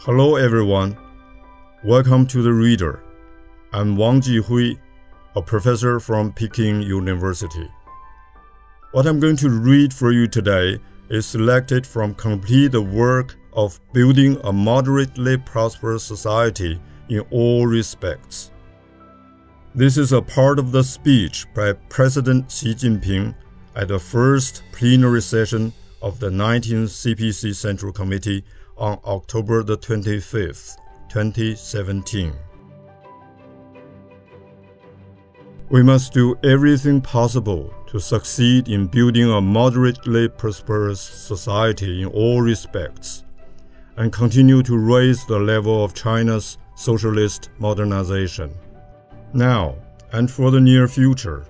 Hello, everyone. Welcome to the Reader. I'm Wang Jihui, a professor from Peking University. What I'm going to read for you today is selected from Complete the Work of Building a Moderately Prosperous Society in All Respects. This is a part of the speech by President Xi Jinping at the first plenary session of the 19th CPC Central Committee on October the 25th, 2017. We must do everything possible to succeed in building a moderately prosperous society in all respects and continue to raise the level of China's socialist modernization. Now, and for the near future,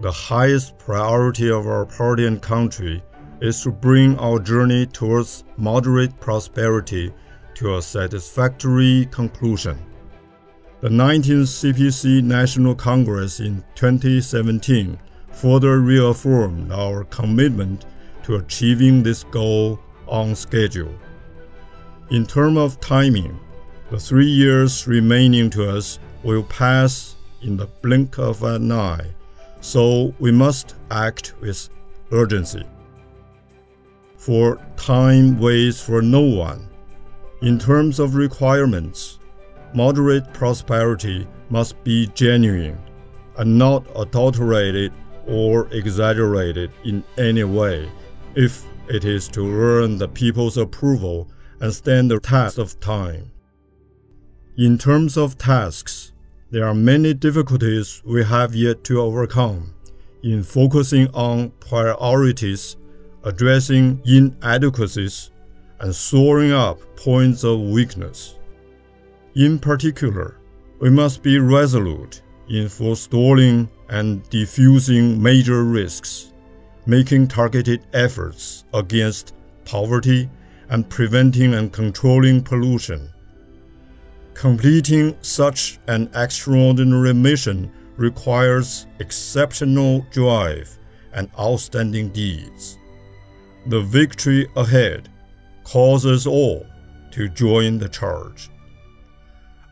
the highest priority of our party and country is to bring our journey towards moderate prosperity to a satisfactory conclusion. The 19th CPC National Congress in 2017 further reaffirmed our commitment to achieving this goal on schedule. In terms of timing, the three years remaining to us will pass in the blink of an eye, so we must act with urgency. For time waits for no one. In terms of requirements, moderate prosperity must be genuine and not adulterated or exaggerated in any way if it is to earn the people's approval and stand the test of time. In terms of tasks, there are many difficulties we have yet to overcome in focusing on priorities, addressing inadequacies, and soaring up points of weakness. In particular, we must be resolute in forestalling and diffusing major risks, making targeted efforts against poverty, and preventing and controlling pollution Completing such an extraordinary mission requires exceptional drive and outstanding deeds. The victory ahead calls us all to join the charge.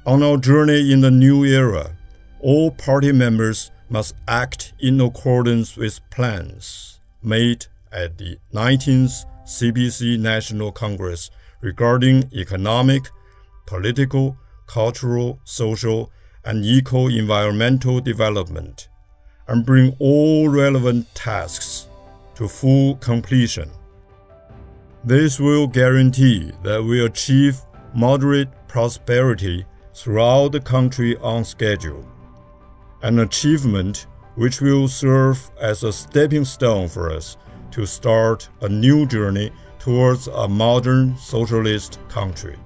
On our journey in the new era, all party members must act in accordance with plans made at the 19th CPC National Congress regarding economic, political, cultural, social, and eco environmental development, and bring all relevant tasks to full completion. This will guarantee that we achieve moderate prosperity throughout the country on schedule, an achievement which will serve as a stepping stone for us to start a new journey towards a modern socialist country.